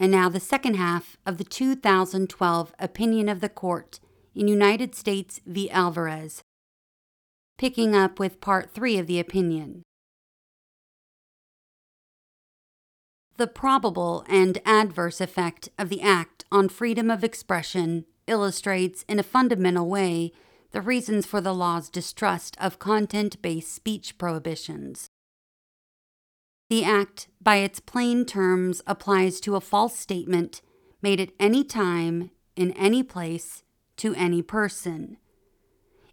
And now the second half of the 2012 opinion of the court in United States v. Alvarez, picking up with part 3 of the opinion. The probable and adverse effect of the act on freedom of expression illustrates in a fundamental way the reasons for the law's distrust of content based speech prohibitions. The act, by its plain terms, applies to a false statement made at any time, in any place, to any person.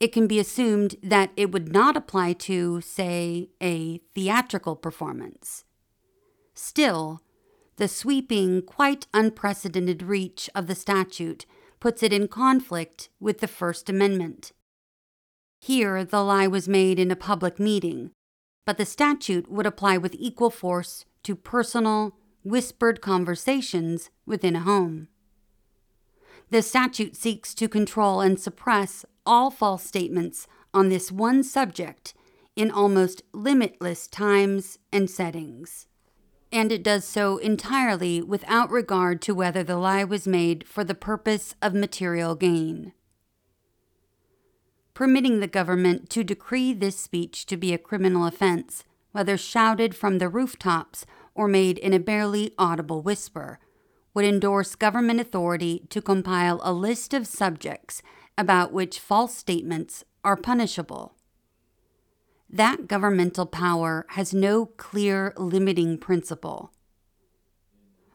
It can be assumed that it would not apply to, say, a theatrical performance. Still, the sweeping, quite unprecedented reach of the statute puts it in conflict with the First Amendment. Here, the lie was made in a public meeting, but the statute would apply with equal force to personal, whispered conversations within a home. The statute seeks to control and suppress all false statements on this one subject in almost limitless times and settings. And it does so entirely without regard to whether the lie was made for the purpose of material gain permitting the government to decree this speech to be a criminal offense, whether shouted from the rooftops or made in a barely audible whisper, would endorse government authority to compile a list of subjects about which false statements are punishable. That governmental power has no clear limiting principle.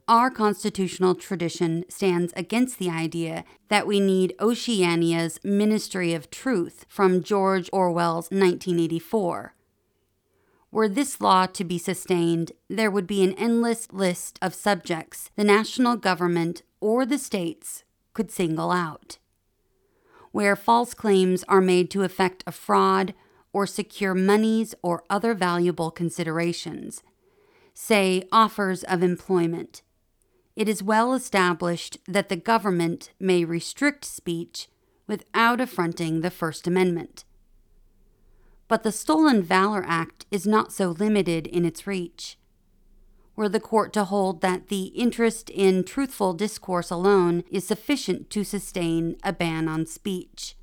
Our constitutional tradition stands against the idea that we need Oceania's Ministry of Truth from George Orwell's 1984. Were this law to be sustained, there would be an endless list of subjects the national government or the states could single out. Where false claims are made to effect a fraud or secure monies or other valuable considerations, say offers of employment, it is well established that the government may restrict speech without affronting the First Amendment. But the Stolen Valor Act is not so limited in its reach. Were the court to hold that the interest in truthful discourse alone is sufficient to sustain a ban on speech,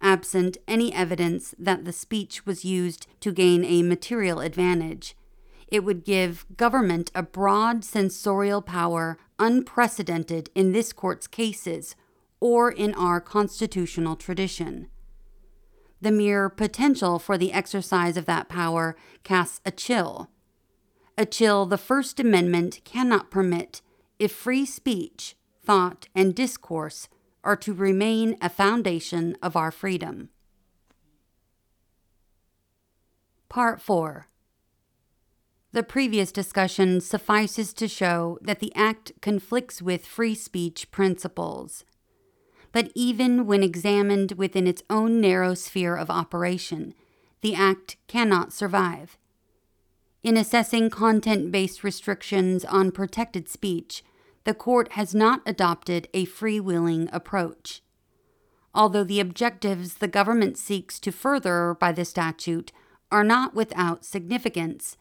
absent any evidence that the speech was used to gain a material advantage, it would give government a broad censorial power unprecedented in this court's cases or in our constitutional tradition. The mere potential for the exercise of that power casts a chill. A chill the First Amendment cannot permit if free speech, thought, and discourse are to remain a foundation of our freedom. Part 4 the previous discussion suffices to show that the Act conflicts with free speech principles. But even when examined within its own narrow sphere of operation, the Act cannot survive. In assessing content based restrictions on protected speech, the Court has not adopted a freewheeling approach. Although the objectives the government seeks to further by the statute are not without significance,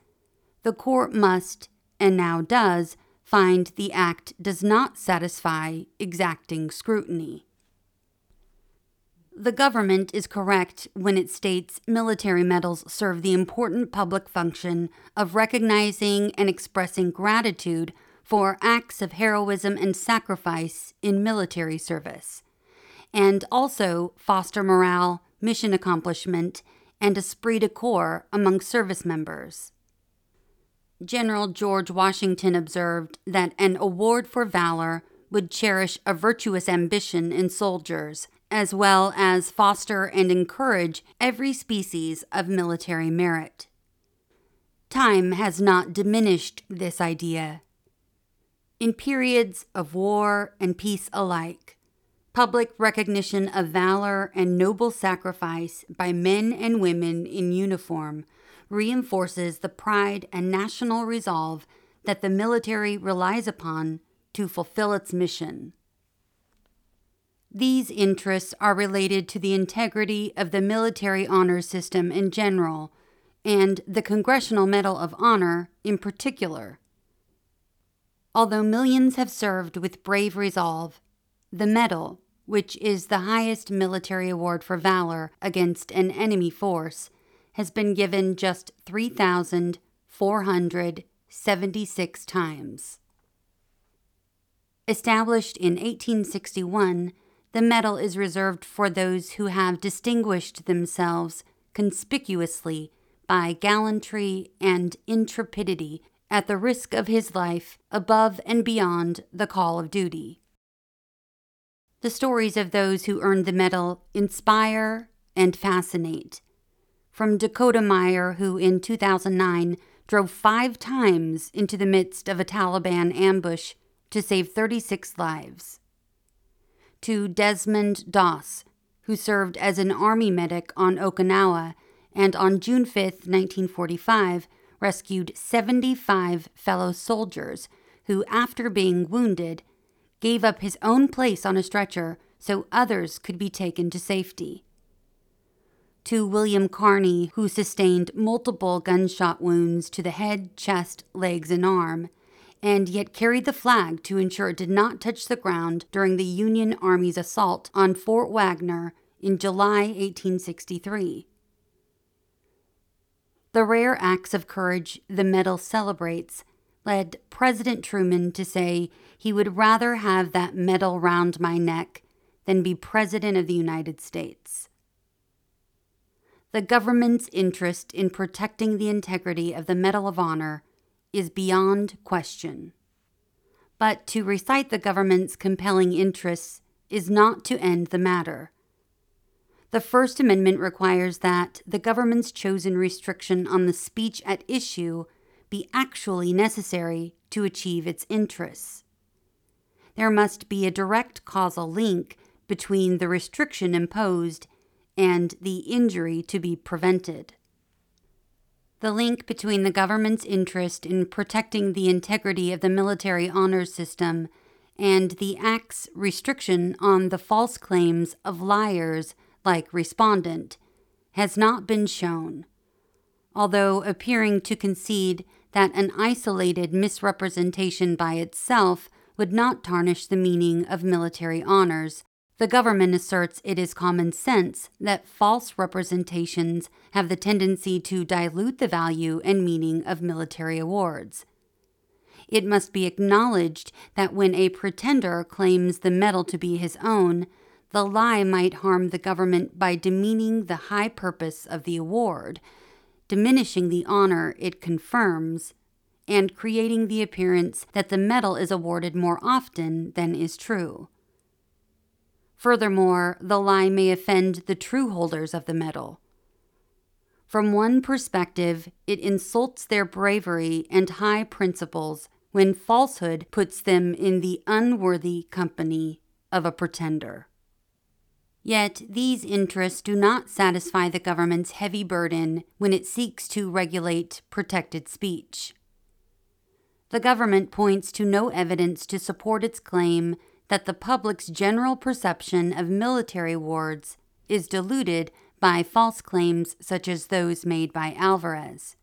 the court must, and now does, find the act does not satisfy exacting scrutiny. The government is correct when it states military medals serve the important public function of recognizing and expressing gratitude for acts of heroism and sacrifice in military service, and also foster morale, mission accomplishment, and esprit de corps among service members. General George Washington observed that an award for valor would cherish a virtuous ambition in soldiers, as well as foster and encourage every species of military merit. Time has not diminished this idea. In periods of war and peace alike, public recognition of valor and noble sacrifice by men and women in uniform reinforces the pride and national resolve that the military relies upon to fulfill its mission. These interests are related to the integrity of the military honor system in general and the Congressional Medal of Honor in particular. Although millions have served with brave resolve, the medal, which is the highest military award for valor against an enemy force, has been given just 3,476 times. Established in 1861, the medal is reserved for those who have distinguished themselves conspicuously by gallantry and intrepidity at the risk of his life above and beyond the call of duty. The stories of those who earned the medal inspire and fascinate. From Dakota Meyer, who in 2009 drove five times into the midst of a Taliban ambush to save 36 lives, to Desmond Doss, who served as an army medic on Okinawa and on June 5, 1945, rescued 75 fellow soldiers who, after being wounded, gave up his own place on a stretcher so others could be taken to safety. To William Carney, who sustained multiple gunshot wounds to the head, chest, legs, and arm, and yet carried the flag to ensure it did not touch the ground during the Union Army's assault on Fort Wagner in July 1863. The rare acts of courage the medal celebrates led President Truman to say he would rather have that medal round my neck than be President of the United States. The government's interest in protecting the integrity of the Medal of Honor is beyond question. But to recite the government's compelling interests is not to end the matter. The First Amendment requires that the government's chosen restriction on the speech at issue be actually necessary to achieve its interests. There must be a direct causal link between the restriction imposed and the injury to be prevented. The link between the government's interest in protecting the integrity of the military honors system and the Act's restriction on the false claims of liars like respondent has not been shown, although appearing to concede that an isolated misrepresentation by itself would not tarnish the meaning of military honors. The government asserts it is common sense that false representations have the tendency to dilute the value and meaning of military awards. It must be acknowledged that when a pretender claims the medal to be his own, the lie might harm the government by demeaning the high purpose of the award diminishing the honor it confirms, and creating the appearance that the medal is awarded more often than is true. Furthermore, the lie may offend the true holders of the medal. From one perspective, it insults their bravery and high principles when falsehood puts them in the unworthy company of a pretender. Yet these interests do not satisfy the government's heavy burden when it seeks to regulate protected speech. The government points to no evidence to support its claim that the public's general perception of military awards is diluted by false claims such as those made by Alvarez.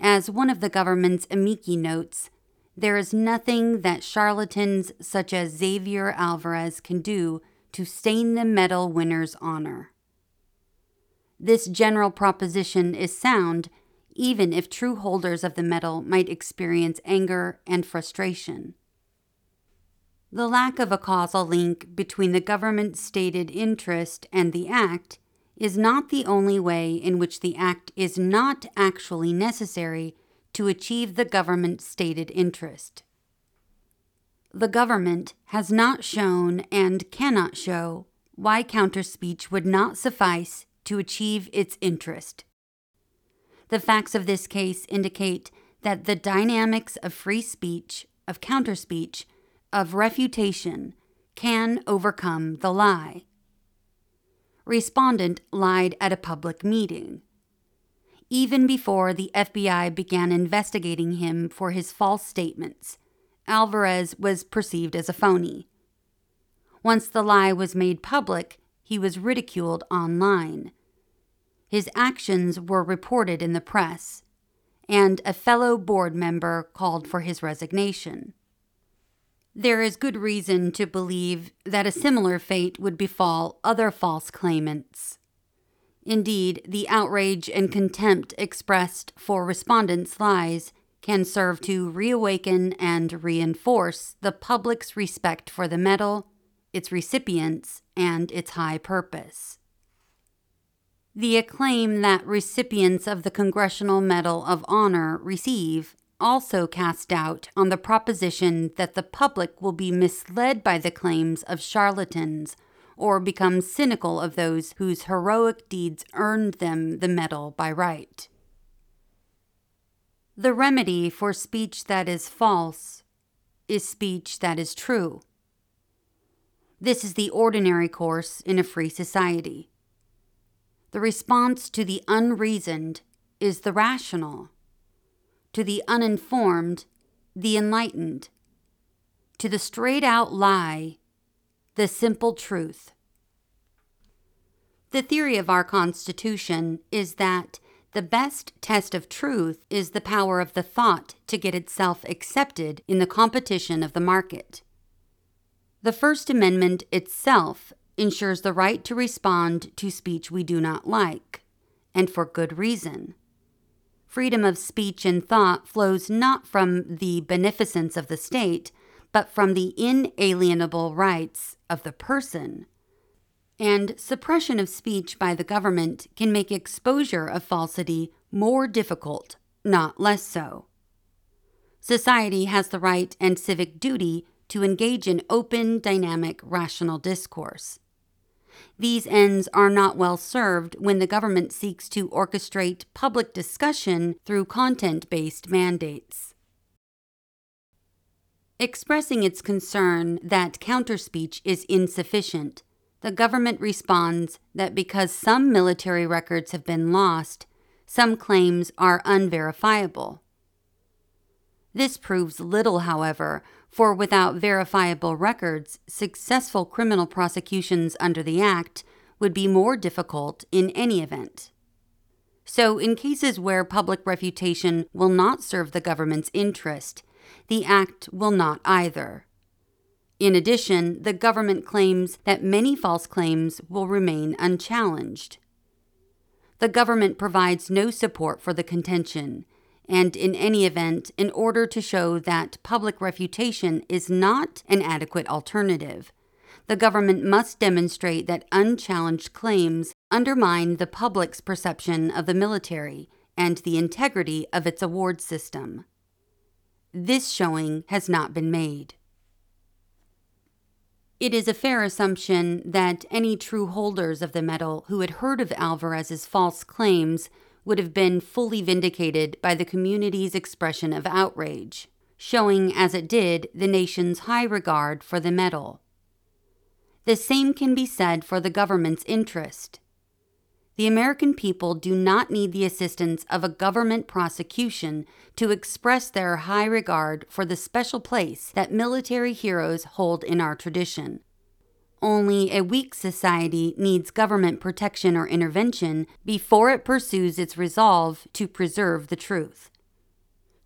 As one of the government's amici notes, there is nothing that charlatans such as Xavier Alvarez can do to stain the medal winner's honor. This general proposition is sound, even if true holders of the medal might experience anger and frustration. The lack of a causal link between the government's stated interest and the act is not the only way in which the act is not actually necessary to achieve the government's stated interest the government has not shown and cannot show why counterspeech would not suffice to achieve its interest. The facts of this case indicate that the dynamics of free speech, of counterspeech, of refutation can overcome the lie. Respondent lied at a public meeting. Even before the FBI began investigating him for his false statements, Alvarez was perceived as a phony. Once the lie was made public, he was ridiculed online. His actions were reported in the press, and a fellow board member called for his resignation. There is good reason to believe that a similar fate would befall other false claimants. Indeed, the outrage and contempt expressed for respondents' lies can serve to reawaken and reinforce the public's respect for the medal, its recipients, and its high purpose. The acclaim that recipients of the Congressional Medal of Honor receive also cast doubt on the proposition that the public will be misled by the claims of charlatans or become cynical of those whose heroic deeds earned them the medal by right. The remedy for speech that is false is speech that is true. This is the ordinary course in a free society. The response to the unreasoned is the rational to the uninformed, the enlightened, to the straight out lie, the simple truth. The theory of our Constitution is that the best test of truth is the power of the thought to get itself accepted in the competition of the market. The First Amendment itself ensures the right to respond to speech we do not like, and for good reason freedom of speech and thought flows not from the beneficence of the state, but from the inalienable rights of the person. And suppression of speech by the government can make exposure of falsity more difficult, not less so. Society has the right and civic duty to engage in open, dynamic, rational discourse. These ends are not well served when the government seeks to orchestrate public discussion through content based mandates. Expressing its concern that counterspeech is insufficient, the government responds that because some military records have been lost, some claims are unverifiable. This proves little, however, for without verifiable records, successful criminal prosecutions under the Act would be more difficult in any event. So, in cases where public refutation will not serve the government's interest, the Act will not either. In addition, the government claims that many false claims will remain unchallenged. The government provides no support for the contention and in any event, in order to show that public refutation is not an adequate alternative, the government must demonstrate that unchallenged claims undermine the public's perception of the military and the integrity of its award system. This showing has not been made. It is a fair assumption that any true holders of the medal who had heard of Alvarez's false claims would have been fully vindicated by the community's expression of outrage, showing as it did the nation's high regard for the medal. The same can be said for the government's interest. The American people do not need the assistance of a government prosecution to express their high regard for the special place that military heroes hold in our tradition. Only a weak society needs government protection or intervention before it pursues its resolve to preserve the truth.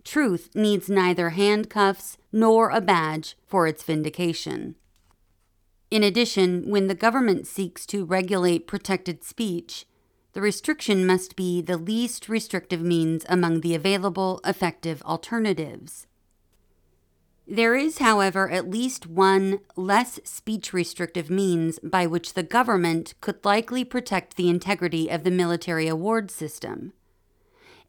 Truth needs neither handcuffs nor a badge for its vindication. In addition, when the government seeks to regulate protected speech, the restriction must be the least restrictive means among the available effective alternatives. There is, however, at least one less speech restrictive means by which the government could likely protect the integrity of the military award system.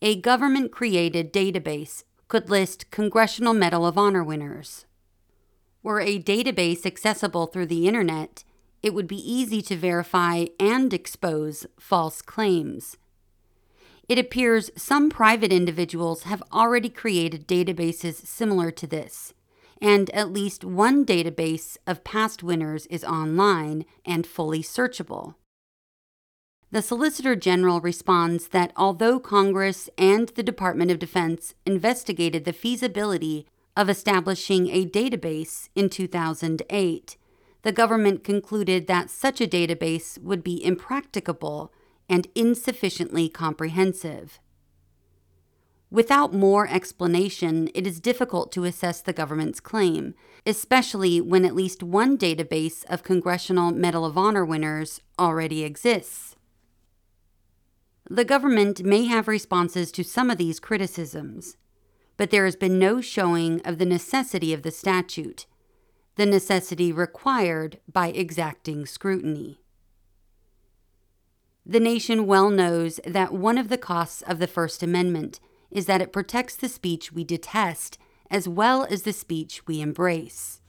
A government created database could list Congressional Medal of Honor winners. Were a database accessible through the Internet, it would be easy to verify and expose false claims. It appears some private individuals have already created databases similar to this and at least one database of past winners is online and fully searchable. The Solicitor General responds that although Congress and the Department of Defense investigated the feasibility of establishing a database in 2008, the government concluded that such a database would be impracticable and insufficiently comprehensive. Without more explanation, it is difficult to assess the government's claim, especially when at least one database of Congressional Medal of Honor winners already exists. The government may have responses to some of these criticisms, but there has been no showing of the necessity of the statute, the necessity required by exacting scrutiny. The nation well knows that one of the costs of the First Amendment is that it protects the speech we detest as well as the speech we embrace.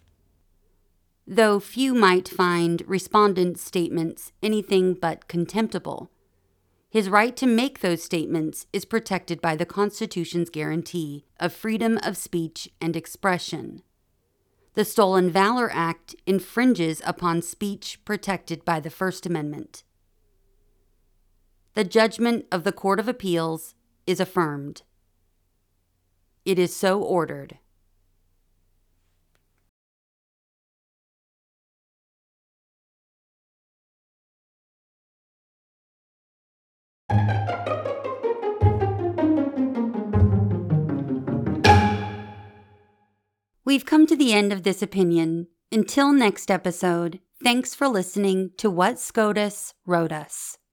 Though few might find respondents' statements anything but contemptible, his right to make those statements is protected by the Constitution's guarantee of freedom of speech and expression. The Stolen Valor Act infringes upon speech protected by the First Amendment. The judgment of the Court of Appeals is affirmed. It is so ordered. We've come to the end of this opinion. Until next episode, thanks for listening to What SCOTUS Wrote Us.